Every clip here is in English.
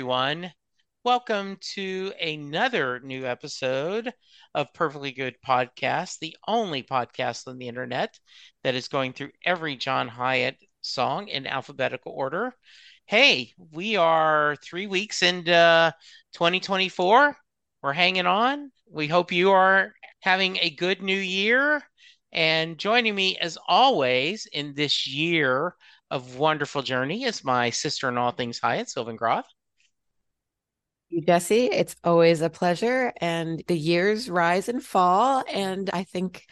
Everyone. Welcome to another new episode of Perfectly Good Podcast, the only podcast on the internet that is going through every John Hiatt song in alphabetical order. Hey, we are three weeks into uh, 2024. We're hanging on. We hope you are having a good new year. And joining me, as always, in this year of wonderful journey is my sister in all things Hiatt, Sylvan Groth. Jesse, it's always a pleasure. And the years rise and fall. And I think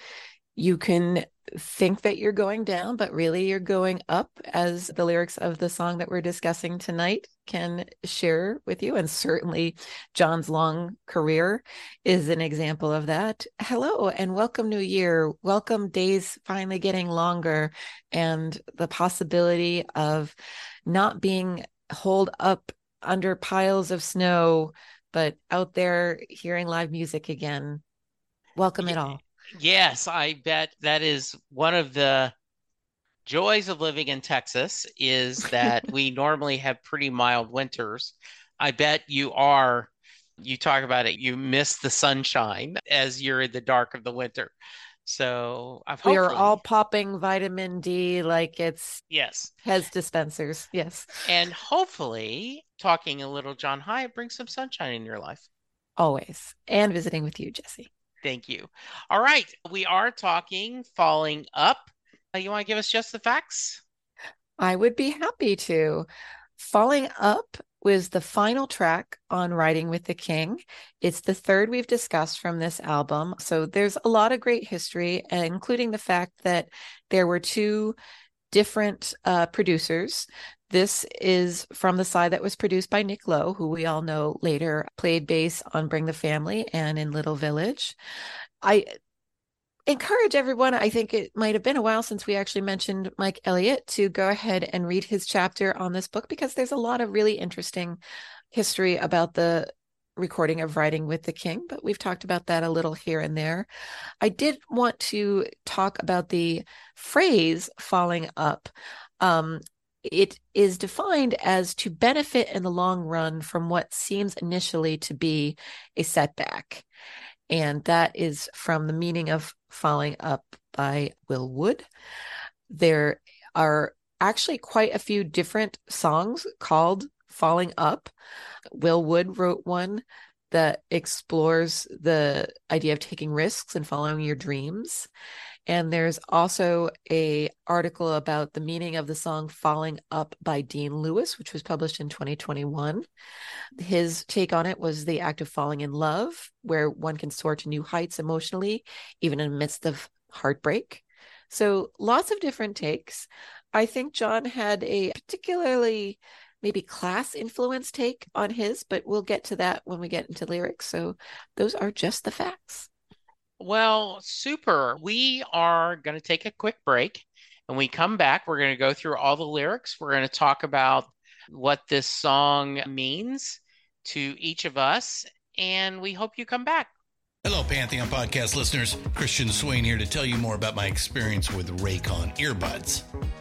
you can think that you're going down, but really you're going up, as the lyrics of the song that we're discussing tonight can share with you. And certainly John's long career is an example of that. Hello and welcome, New Year. Welcome, days finally getting longer, and the possibility of not being holed up under piles of snow, but out there hearing live music again. Welcome it all. Yes, I bet that is one of the joys of living in Texas is that we normally have pretty mild winters. I bet you are you talk about it you miss the sunshine as you're in the dark of the winter. So I've we are all popping vitamin D like it's yes has dispensers. Yes. And hopefully talking a little John Hiatt brings some sunshine in your life. Always. And visiting with you, Jesse. Thank you. All right. We are talking falling up. Uh, you want to give us just the facts? I would be happy to. Falling Up was the final track on Riding with the King. It's the third we've discussed from this album. So there's a lot of great history, including the fact that there were two different uh, producers. This is from the side that was produced by Nick Lowe, who we all know later played bass on Bring the Family and in Little Village. I encourage everyone, I think it might have been a while since we actually mentioned Mike Elliott to go ahead and read his chapter on this book because there's a lot of really interesting history about the recording of Riding with the King, but we've talked about that a little here and there. I did want to talk about the phrase falling up. Um, it is defined as to benefit in the long run from what seems initially to be a setback. And that is from the meaning of falling up by Will Wood. There are actually quite a few different songs called Falling Up. Will Wood wrote one that explores the idea of taking risks and following your dreams. And there's also a article about the meaning of the song Falling Up by Dean Lewis, which was published in 2021. His take on it was the act of falling in love, where one can soar to new heights emotionally, even in the midst of heartbreak. So lots of different takes. I think John had a particularly maybe class influence take on his, but we'll get to that when we get into lyrics. So those are just the facts. Well, super. We are going to take a quick break. And we come back, we're going to go through all the lyrics. We're going to talk about what this song means to each of us. And we hope you come back. Hello, Pantheon podcast listeners. Christian Swain here to tell you more about my experience with Raycon earbuds.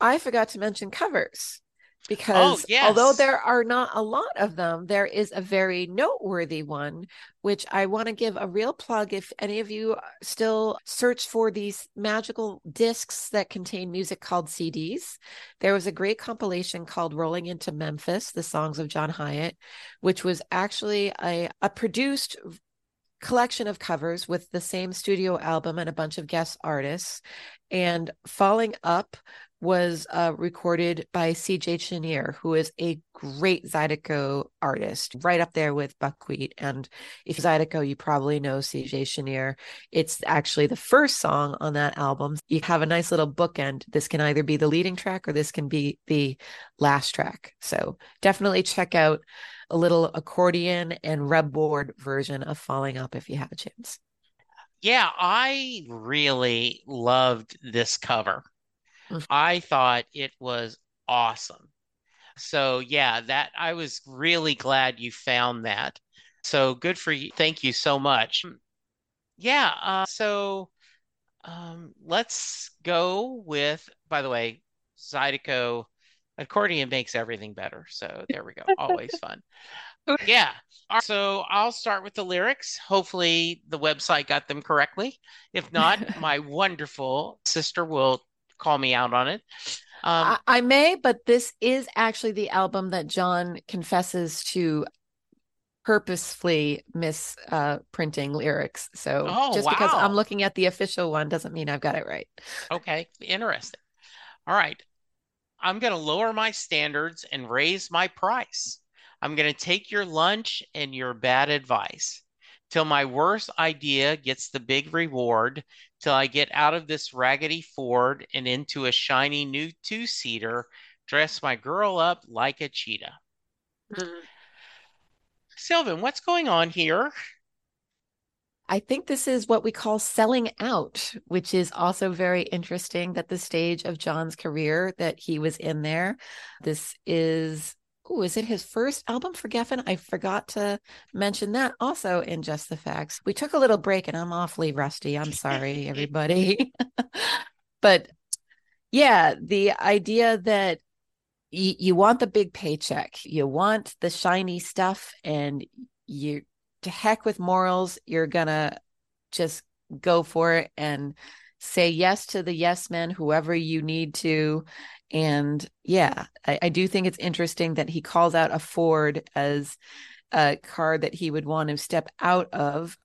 I forgot to mention covers oh, because Oh, yes. although there are not a lot of them, there is a very noteworthy one, which I want to give a real plug. If any of you uh, still search for these magical discs that contain music called CDs, there was a great compilation called Rolling into Memphis, the songs of John Hiatt, which was actually a, a produced collection of covers with the same studio album and a bunch of guest artists. And Falling Up was uh, recorded by CJ Chenier, who is a great Zydeco artist, right up there with Buckwheat. And if Zydeco, you probably know CJ Chenier. It's actually the first song on that album. You have a nice little bookend. This can either be the leading track or this can be the last track. So definitely check out a little accordion and rubboard version of Falling Up if you have a chance. Yeah, I really loved this cover. Mhm. I thought it was awesome. So, yeah, that I was really glad you found that. So good for you. Thank you so much. Yeah, uh, so um, let's go with, by the way, Zydeco accordion makes everything better. So there we go. Always fun. Yeah. So I'll start with the lyrics. Hopefully the website got them correctly. If not, my wonderful sister will call me out on it. Um, I, I may, but this is actually the album that John confesses to purposefully misprinting lyrics. So Oh, just because. I'm looking at the official one doesn't mean I've got it right. Okay, interesting. All right. I'm going to lower my standards and raise my price. I'm going to take your lunch and your bad advice till my worst idea gets the big reward, till I get out of this raggedy Ford and into a shiny new two seater, dress my girl up like a cheetah. Mm-hmm. Sylvan, what's going on here? I think this is what we call selling out, which is also very interesting that the stage of John's career that he was in there. This is oh, is it his first album for Geffen? I forgot to mention that also in Just the Facts. We took a little break and I'm awfully rusty. I'm sorry, everybody. but yeah, the idea that y- you want the big paycheck, you want the shiny stuff, and you to heck with morals, you're gonna just go for it and say yes to the yes men, whoever you need to. And yeah, I, I do think it's interesting that he calls out a Ford as a car that he would want to step out of.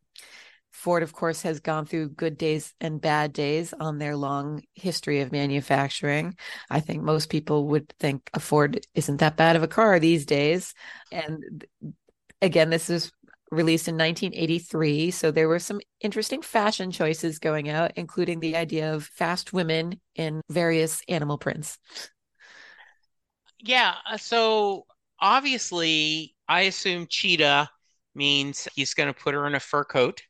Ford, of course, has gone through good days and bad days on their long history of manufacturing. I think most people would think a Ford isn't that bad of a car these days. And again, this is released in 1983. So there were some interesting fashion choices going out, including the idea of fast women in various animal prints. Yeah. Uh, so obviously, I assume cheetah means he's going to put her in a fur coat,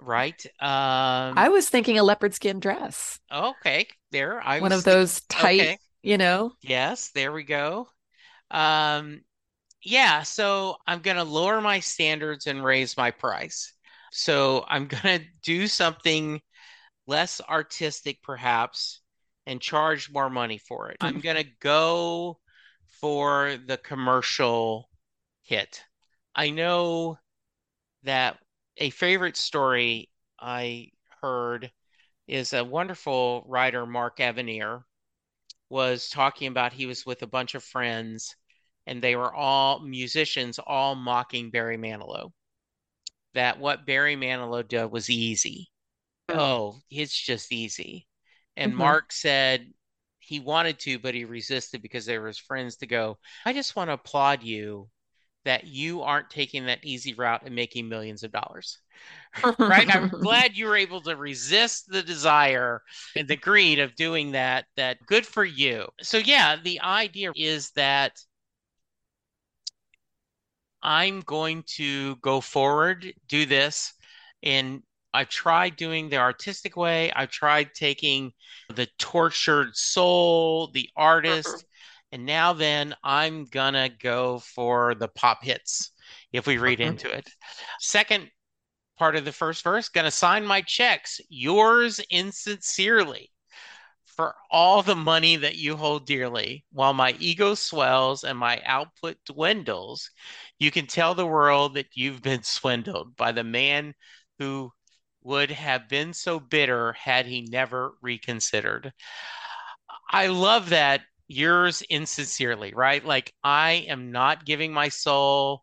right? Um, I was thinking a leopard skin dress. Okay. There. I One of those tight, okay. you know? Yes. There we go. Um, yeah, so I'm going to lower my standards and raise my price. So I'm going to do something less artistic, perhaps, and charge more money for it. I'm going to go for the commercial hit. I know that a favorite story I heard is a wonderful writer, Mark Evanier, was talking about he was with a bunch of friends and they were all musicians, all mocking Barry Manilow. That what Barry Manilow did was easy. Oh, it's just easy. And Mm-hmm. Mark said he wanted to, but he resisted because there was friends to go. I just want to applaud you that you aren't taking that easy route and making millions of dollars. right? I'm glad you were able to resist the desire and the greed of doing that. That good for you. So yeah, the idea is that I'm going to go forward, do this. And I've tried doing the artistic way. I've tried taking the tortured soul, the artist. And now then I'm gonna go for the pop hits if we read Mhm. into it. Second part of the first verse, gonna sign my checks, yours insincerely for all the money that you hold dearly. While my ego swells and my output dwindles, you can tell the world that you've been swindled by the man who would have been so bitter had he never reconsidered. I love that yours insincerely, right? Like I am not giving my soul.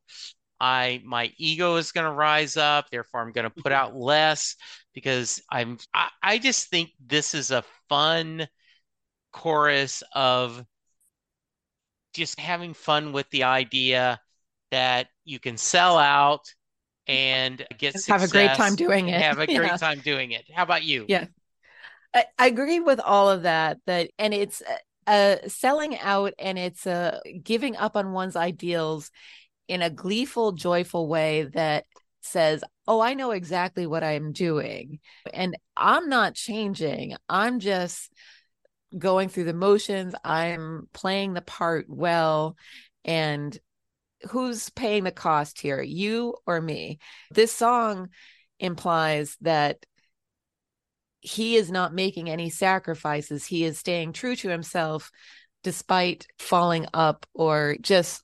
I my ego is going to rise up, therefore I'm going to put mm-hmm. out less because I'm I, I just think this is a fun chorus of just having fun with the idea that you can sell out and get have a great time doing it. have a Yeah. great time doing it. How about you? Yeah. I, I agree with all of that. That and it's uh, selling out and it's uh, giving up on one's ideals in a gleeful, joyful way that says, "Oh, I know exactly what I'm doing, and I'm not changing. I'm just going through the motions. I'm playing the part well, and." Who's paying the cost here, you or me? This song implies that he is not making any sacrifices. He is staying true to himself despite falling up or just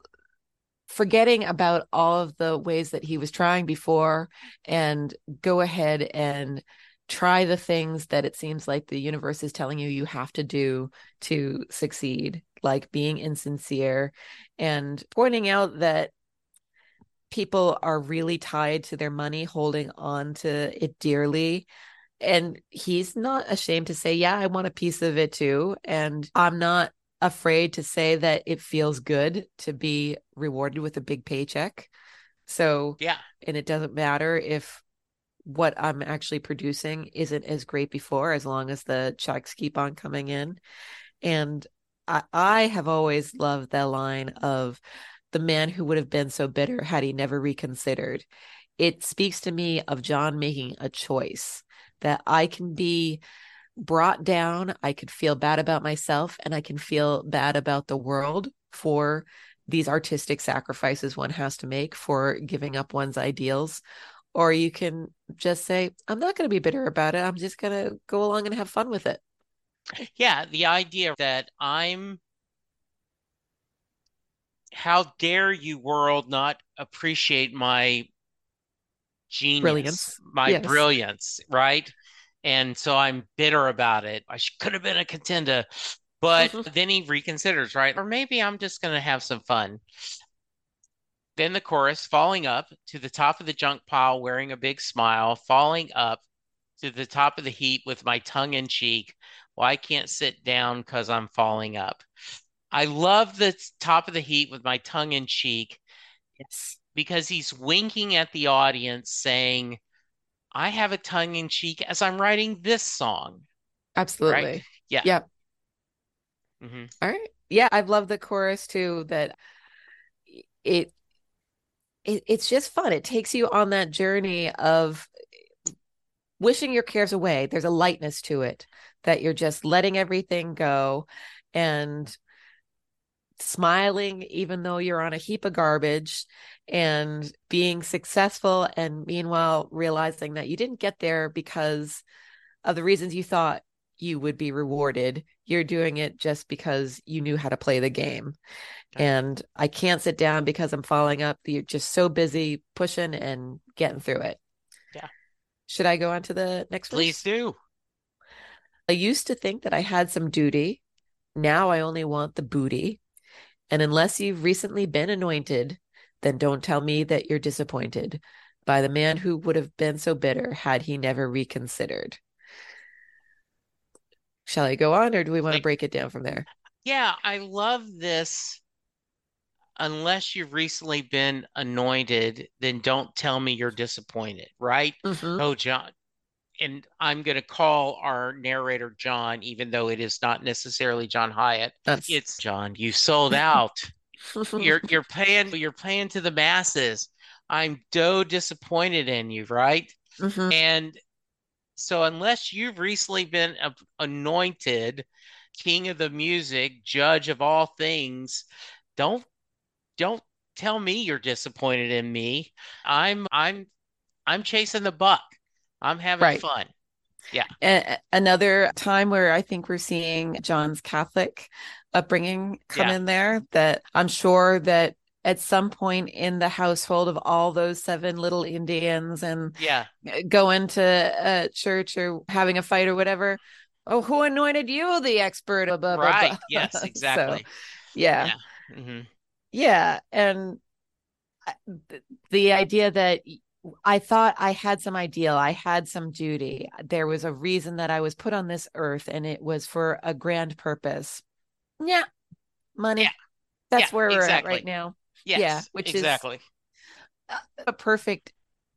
forgetting about all of the ways that he was trying before and go ahead and try the things that it seems like the universe is telling you you have to do to succeed, like being insincere and pointing out that people are really tied to their money, holding on to it dearly. And he's not ashamed to say yeah i want a piece of it too. And i'm not afraid to say that it feels good to be rewarded with a big paycheck. So Yeah. and it doesn't matter if what i'm actually producing isn't as great before as long as the checks keep on coming in. And i, I have always loved that line of the man who would have been so bitter had he never reconsidered. It speaks to me of John making a choice that I can be brought down. I could feel bad about myself and I can feel bad about the world for these artistic sacrifices one has to make for giving up one's ideals. Or you can just say, I'm not going to be bitter about it. I'm just going to go along and have fun with it. Yeah. The idea that I'm, how dare you, world, not appreciate my genius, Brilliance. my Yes. brilliance, right? And so I'm bitter about it. I could have been a contender, but mm-hmm. then he reconsiders, right? Or maybe I'm just going to have some fun. Then the chorus, falling up to the top of the junk pile, wearing a big smile, falling up to the top of the heap with my tongue in cheek. Well, I can't sit down because I'm falling up. I love the top of the heap with my tongue in cheek Yes. because he's winking at the audience saying, I have a tongue in cheek as I'm writing this song. Absolutely. Yeah. Yep. Mhm. All right. Yeah, I've loved the chorus too. That it, it it's just fun. It takes you on that journey of wishing your cares away. There's a lightness to it that you're just letting everything go and smiling even though you're on a heap of garbage and being successful and meanwhile realizing that you didn't get there because of the reasons you thought you would be rewarded. You're doing it just because you knew how to play the game. And I can't sit down because I'm falling up. You're just so busy pushing and getting through it. Yeah. Should I go on to the next one? Please do. I used to think that I had some duty. Now I only want the booty. And unless you've recently been anointed, then don't tell me that you're disappointed by the man who would have been so bitter had he never reconsidered. Shall I go on or do we want to break it down from there? Yeah, I love this. Unless you've recently been anointed, then don't tell me you're disappointed, right? Mhm. Oh, John. And I'm going to call our narrator John, even though it is not necessarily John Hiatt. That's It's John, you sold out. You're you're paying you're paying to the masses. I'm so disappointed in you, right? Mhm. And so unless you've recently been anointed king of the music, judge of all things, don't don't tell me you're disappointed in me. I'm I'm I'm chasing the buck. I'm having Right. fun. A- another time where I think we're seeing John's Catholic upbringing come Yeah. in there that I'm sure that at some point in the household of all those seven little Indians and Yeah. going to a church or having a fight or whatever. Oh, who anointed you the expert? Blah, blah, blah, Right. blah. Yes, So, exactly. yeah. Yeah. Mhm. Yeah. And th- the idea that I thought I had some ideal, I had some duty. There was a reason that I was put on this earth and it was for a grand purpose. Yeah. Money. Yeah. That's Yeah, where we're exactly. at right now. Yes, Yeah, which is- exactly. a perfect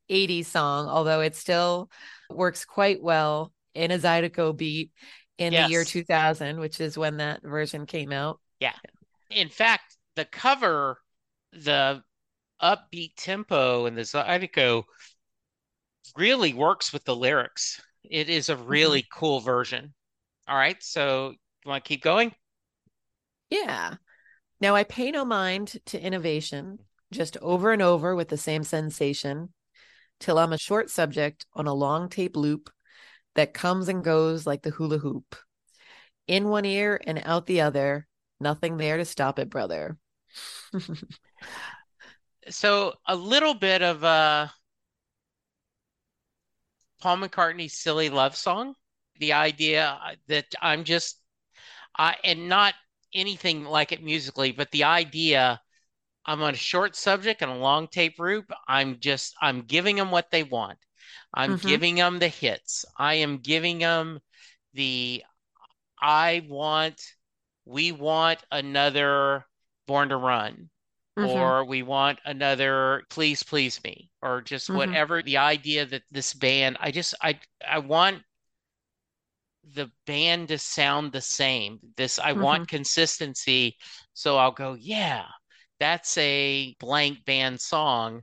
80s song, although it still works quite well in a Zydeco beat in the year 2000, which is when that version came out. Yeah. In fact, the cover, the upbeat tempo and the Zydeco really works with the lyrics. It is a mm-hmm. really cool version. All right, so you want to keep going? Yeah. Now I pay no mind to innovation, just over and over with the same sensation, till I'm a short subject on a long tape loop that comes and goes like the hula hoop. In one ear and out the other, nothing there to stop it, brother. So a little bit of uh Paul McCartney's silly love song. The idea that I'm just I and not anything like it musically, but the idea I'm on a short subject and a long tape loop. I'm just I'm giving them what they want. I'm Mhm. giving them the hits. I am giving them the I want we want another Born to Run Mhm. or we want another please please me or just Mhm. whatever the idea that this band I just I I want the band to sound the same this I want consistency so I'll go yeah that's a blank band song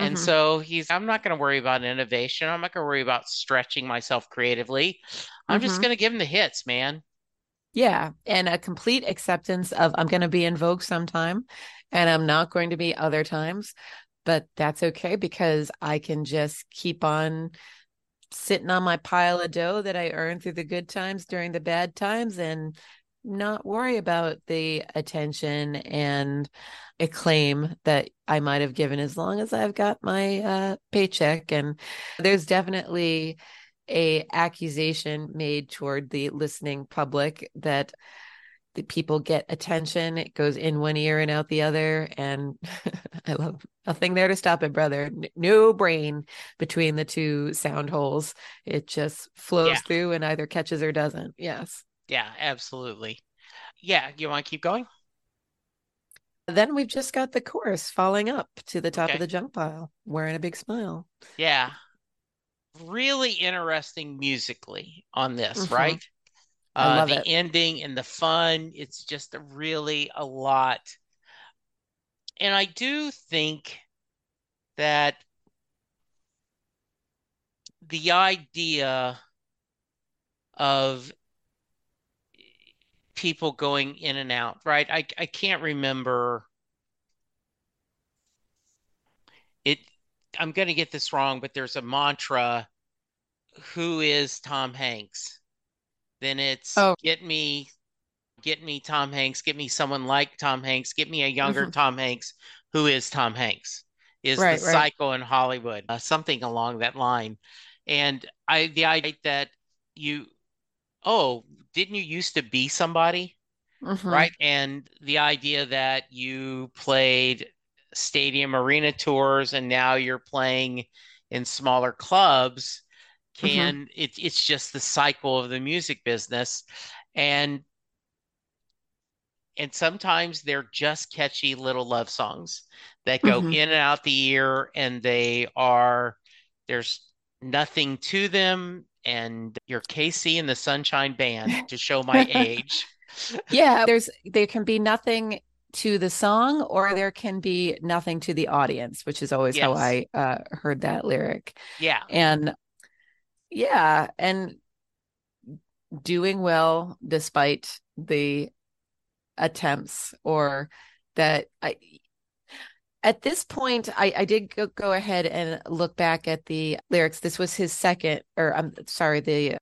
And Mhm. so he's, I'm not going to worry about innovation. I'm not going to worry about stretching myself creatively. I'm just Mhm. going to give him the hits, man. Yeah, and a complete acceptance of I'm going to be in Vogue sometime and I'm not going to be other times, but that's okay because I can just keep on sitting on my pile of dough that I earned through the good times during the bad times and not worry about the attention and acclaim that I might have given as long as I've got my uh, paycheck. And there's definitely a accusation made toward the listening public that the people get attention it goes in one ear and out the other and i love nothing there to stop it brother no brain between the two sound holes it just flows Yeah. through and either catches or doesn't yes Yeah, absolutely. Yeah, you want to keep going? then we've just got the chorus falling up to the top Okay. of the junk pile wearing a big smile Yeah. Really interesting musically on this, Mhm. right? Uh, the it. ending and the fun, it's just a really a lot. And I do think that the idea of people going in and out, right? I I can't remember it. I'm going to get this wrong, but there's a mantra, who is Tom Hanks? Then it's Oh. get me get me Tom Hanks, get me someone like Tom Hanks, get me a younger Mhm. Tom Hanks. Who is Tom Hanks? Is Right, the right. cycle in Hollywood, uh, something along that line. And I the idea that you, oh, didn't you used to be somebody? Mhm. right? And the idea that you played stadium arena tours and now you're playing in smaller clubs can it, it's just the cycle of the music business and and sometimes they're just catchy little love songs that go Mhm. in and out the ear and they are there's nothing to them and you're KC and the Sunshine Band to show my age. yeah there's there can be nothing to the song or there can be nothing to the audience which is always how i uh, heard that lyric Yeah. and yeah and doing well despite the attempts or that i at this point i i did go, go ahead and look back at the lyrics this was his second or i'm sorry the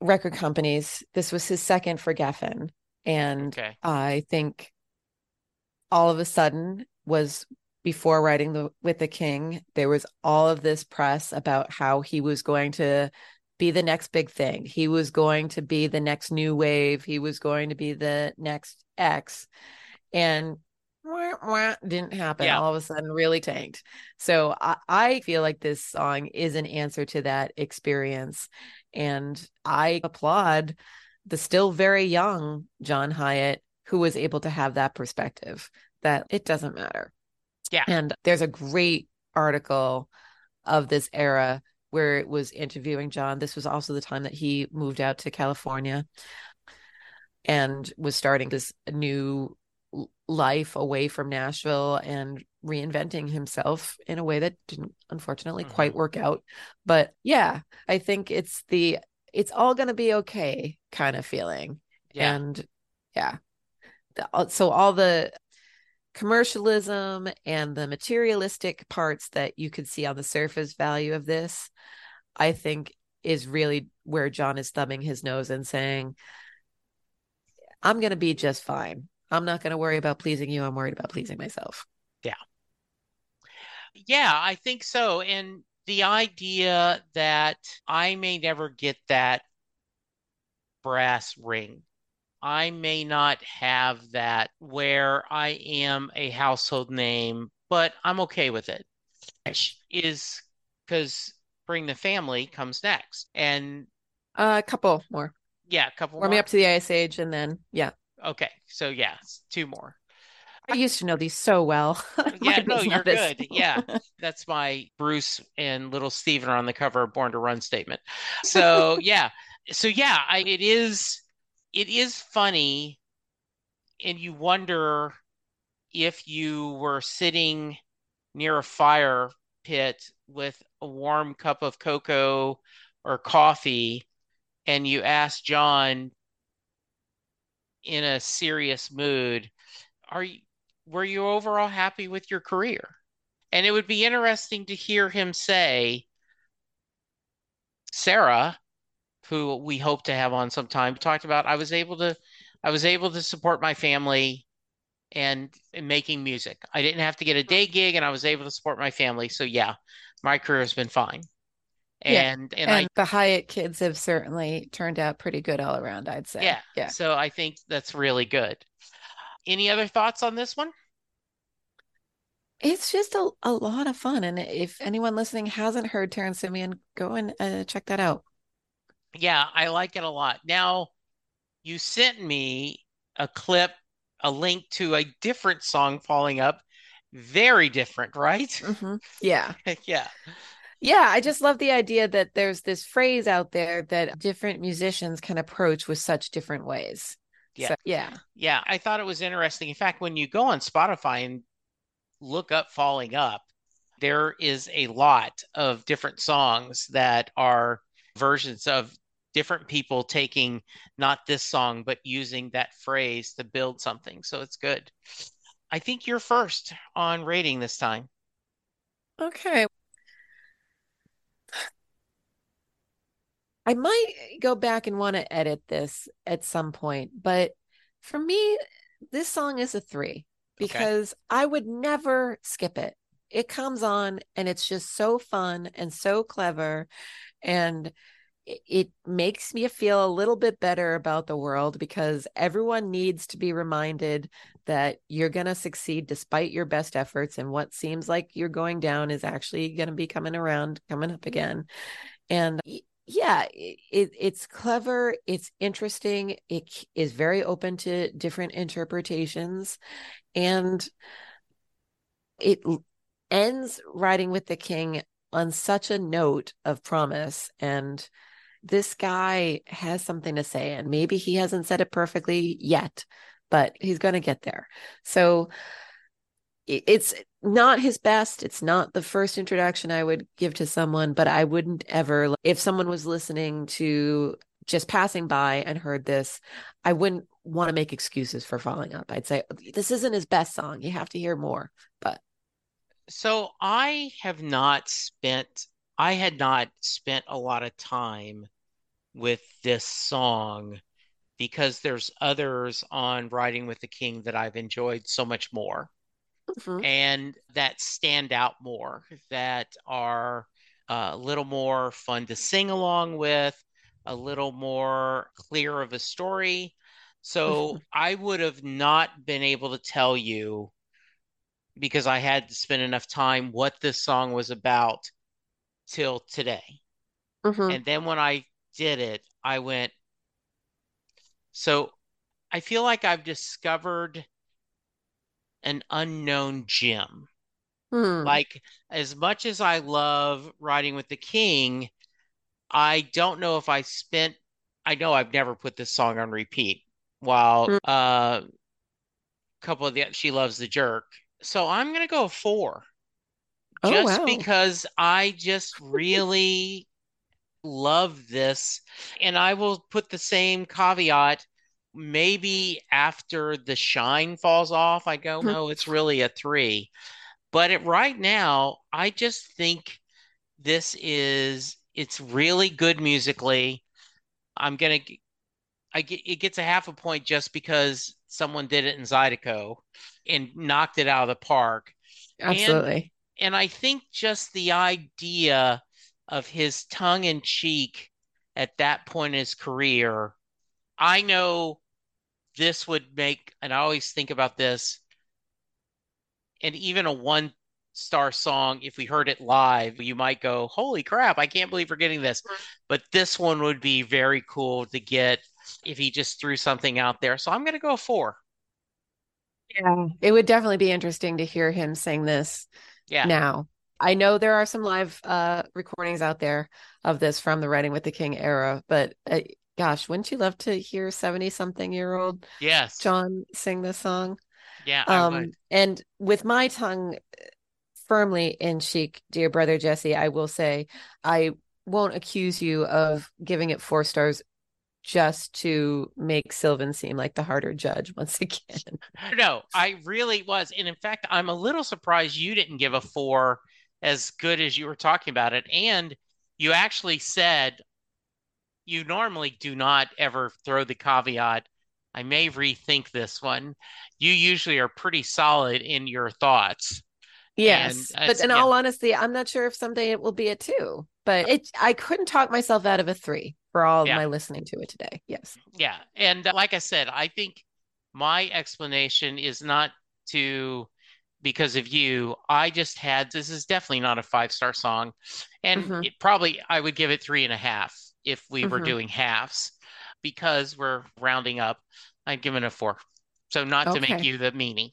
record companies this was his second for geffen and Okay. i think all of a sudden was before writing the with the king there was all of this press about how he was going to be the next big thing. He was going to be the next new wave. He was going to be the next x. And wah, wah, didn't happen. Yeah. all of a sudden really tanked. So I, I feel like this song is an answer to that experience. And i applaud the still very young john hiatt who was able to have that perspective that it doesn't matter Yeah. and there's a great article of this era where it was interviewing john this was also the time that he moved out to california and was starting this new life away from Nashville and reinventing himself in a way that didn't unfortunately quite Mhm. work out. But yeah, I think it's the it's all going to be okay kind of feeling. Yeah. And yeah. The- uh, So all the commercialism and the materialistic parts that you could see on the surface value of this, I think is really where John is thumbing his nose and saying, I'm going to be just fine. I'm not going to worry about pleasing you. I'm worried about pleasing myself. Yeah, Yeah, I think so. And the idea that I may never get that brass ring. I may not have that where I am a household name, but I'm okay with it. Which is because Bring the Family comes next. And Uh, a couple more. yeah, a couple Warm me up to the ice age, and then yeah, Okay, so yeah, two more. I used to know these so well. Yeah, no, you're good. Yeah. That's my Bruce and little Steven are on the cover of Born to Run statement. So yeah, so yeah, I, it is it is funny, and you wonder if you were sitting near a fire pit with a warm cup of cocoa or coffee and you ask John in a serious mood, are you were you overall happy with your career? And it would be interesting to hear him say, Sarah, who we hope to have on sometime, talked about I was able to I was able to support my family and, and making music. I didn't have to get a day gig and I was able to support my family. So yeah, my career has been fine. And yeah. and, and I the Hiatt kids have certainly turned out pretty good all around, I'd say. yeah. Yeah. So I think that's really good. Any other thoughts on this one? It's just a, a lot of fun. And if anyone listening hasn't heard Terrance Simien, go and uh, check that out. Yeah, I like it a lot. Now, you sent me a clip, a link to a different song falling up. Very different, right? Mhm. Yeah. yeah. Yeah. I just love the idea that there's this phrase out there that different musicians can approach with such different ways. Yeah. So, yeah. Yeah, I thought it was interesting. In fact, when you go on Spotify and look up Falling Up, there is a lot of different songs that are versions of different people taking not this song, but using that phrase to build something. So it's good. I think you're first on rating this time. Okay. I might go back and want to edit this at some point, but for me, this song is a three because I would never skip it. It comes on and it's just so fun and so clever. And it, makes me feel a little bit better about the world because everyone needs to be reminded that you're going to succeed despite your best efforts. And what seems like you're going down is actually going to be coming around, coming up mm-hmm. again. And yeah it, it's clever it's interesting it is very open to different interpretations and it ends riding with the king on such a note of promise and this guy has something to say and maybe he hasn't said it perfectly yet but he's going to get there so it's not his best. It's not the first introduction I would give to someone, but I wouldn't ever, if someone was listening to just passing by and heard this, I wouldn't want to make excuses for falling up. I'd say, oh, this isn't his best song. You have to hear more. But so I have not spent, I had not spent a lot of time with this song because there's others on Riding with the King that I've enjoyed so much more mm-hmm. and that stand out more, that are uh, a little more fun to sing along with, a little more clear of a story. So Mm-hmm. I would have not been able to tell you because I had to spend enough time what this song was about till today. Mhm. And then when I did it, I went, so I feel like I've discovered an unknown gem. Hmm. Like, as much as I love Riding with the King, I don't know if I spent, I know I've never put this song on repeat while Hmm. uh, a couple of the, She Loves the Jerk. So I'm going to go four Oh, just wow. because I just really love this. And I will put the same caveat. Maybe after the shine falls off, I go, no, it's really a three. But it, right now, I just think this is, it's really good musically. I'm gonna, I get, it gets a half a point just because someone did it in Zydeco and knocked it out of the park. Absolutely. And I think just the idea of his tongue in cheek at that point in his career, I know this would make, and I always think about this, and even a one star song, if we heard it live, you might go, Holy crap, I can't believe we're getting this. Mm-hmm. But this one would be very cool to get if he just threw something out there. So I'm going to go four. Yeah. It would definitely be interesting to hear him sing this Yeah. now. I know there are some live uh recordings out there of this from the Riding with the King era, but uh, gosh, wouldn't you love to hear 70 something year old Yes. John sing this song? Yeah, Um and with my tongue firmly in cheek, dear brother Jesse. I will say I won't accuse you of giving it four stars just to make Sylvan seem like the harder judge once again. No, I really was. And in fact, I'm a little surprised you didn't give a four as good as you were talking about it. And you actually said you normally do not ever throw the caveat, I may rethink this one. You usually are pretty solid in your thoughts. Yes. And, uh, but in yeah. all honesty, I'm not sure if someday it will be a two, but it I couldn't talk myself out of a three for all yeah. my listening to it today. Yes. Yeah. And uh, like I said, I think my explanation is not to because of you. I just had this is definitely not a five star song. And mm-hmm. it probably I would give it three and a half if we mm-hmm. were doing halves because we're rounding up. I'd give it a four. So not okay. to make you the meanie.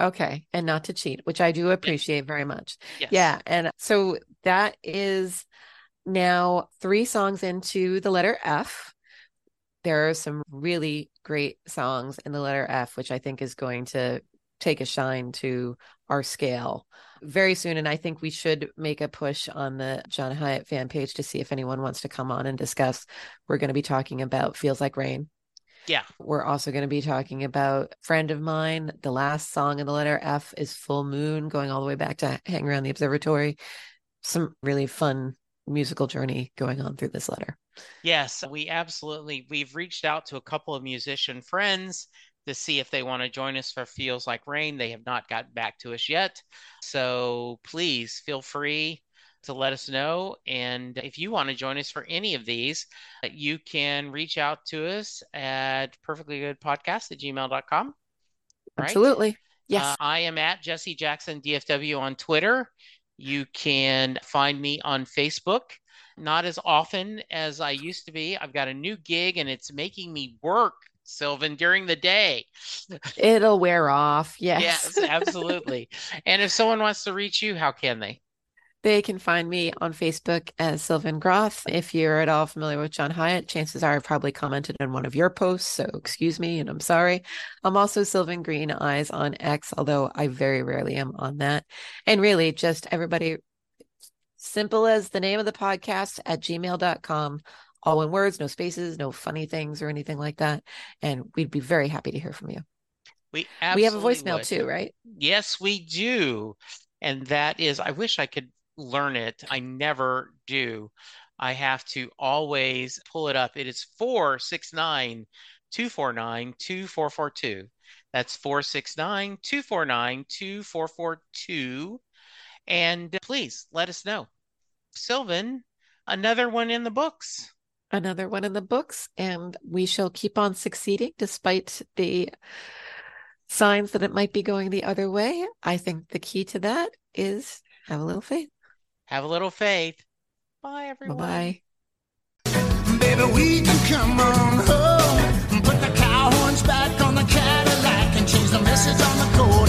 Okay. And not to cheat, which I do appreciate yes. very much. Yes. Yeah. And so that is now three songs into the letter F. There are some really great songs in the letter F, which I think is going to take a shine to our scale very soon. And I think we should make a push on the John Hiatt fan page to see if anyone wants to come on and discuss. We're going to be talking about Feels Like Rain. Yeah. We're also going to be talking about Friend of Mine. The last song in the letter F is Full Moon, going all the way back to Hang Around the Observatory. Some really fun musical journey going on through this letter. Yes, we absolutely. We've reached out to a couple of musician friends to see if they want to join us for Feels Like Rain. They have not gotten back to us yet. So please feel free to let us know. And if you want to join us for any of these, you can reach out to us at perfectlygoodpodcast at gmail.com. Right? Absolutely. Yes. Uh, I am at Jesse Jackson DFW on Twitter. You can find me on Facebook. Not as often as I used to be. I've got a new gig and it's making me work Sylvan during the day. It'll wear off. Yes. Yes, absolutely. and if someone wants to reach you, how can they? They can find me on Facebook as Sylvan Groth. If you're at all familiar with John Hiatt, chances are I've probably commented on one of your posts. So excuse me and I'm sorry. I'm also Sylvan Green Eyes on X, although I very rarely am on that. And really, just everybody, simple as the name of the podcast at gmail.com all in words, no spaces, no funny things or anything like that. And we'd be very happy to hear from you. We we have a voicemail would. too, right? Yes, we do. And that is, I wish I could learn it. I never do. I have to always pull it up. It is 469 249 2442. That's 469 249 2442. And uh, please let us know. Sylvan, another one in the books another one in the books, and we shall keep on succeeding despite the signs that it might be going the other way. I think the key to that is have a little faith. Have a little faith. Bye, everyone. Bye. Baby, we can come on home. Put the cow horns back on the Cadillac and change the message on the coat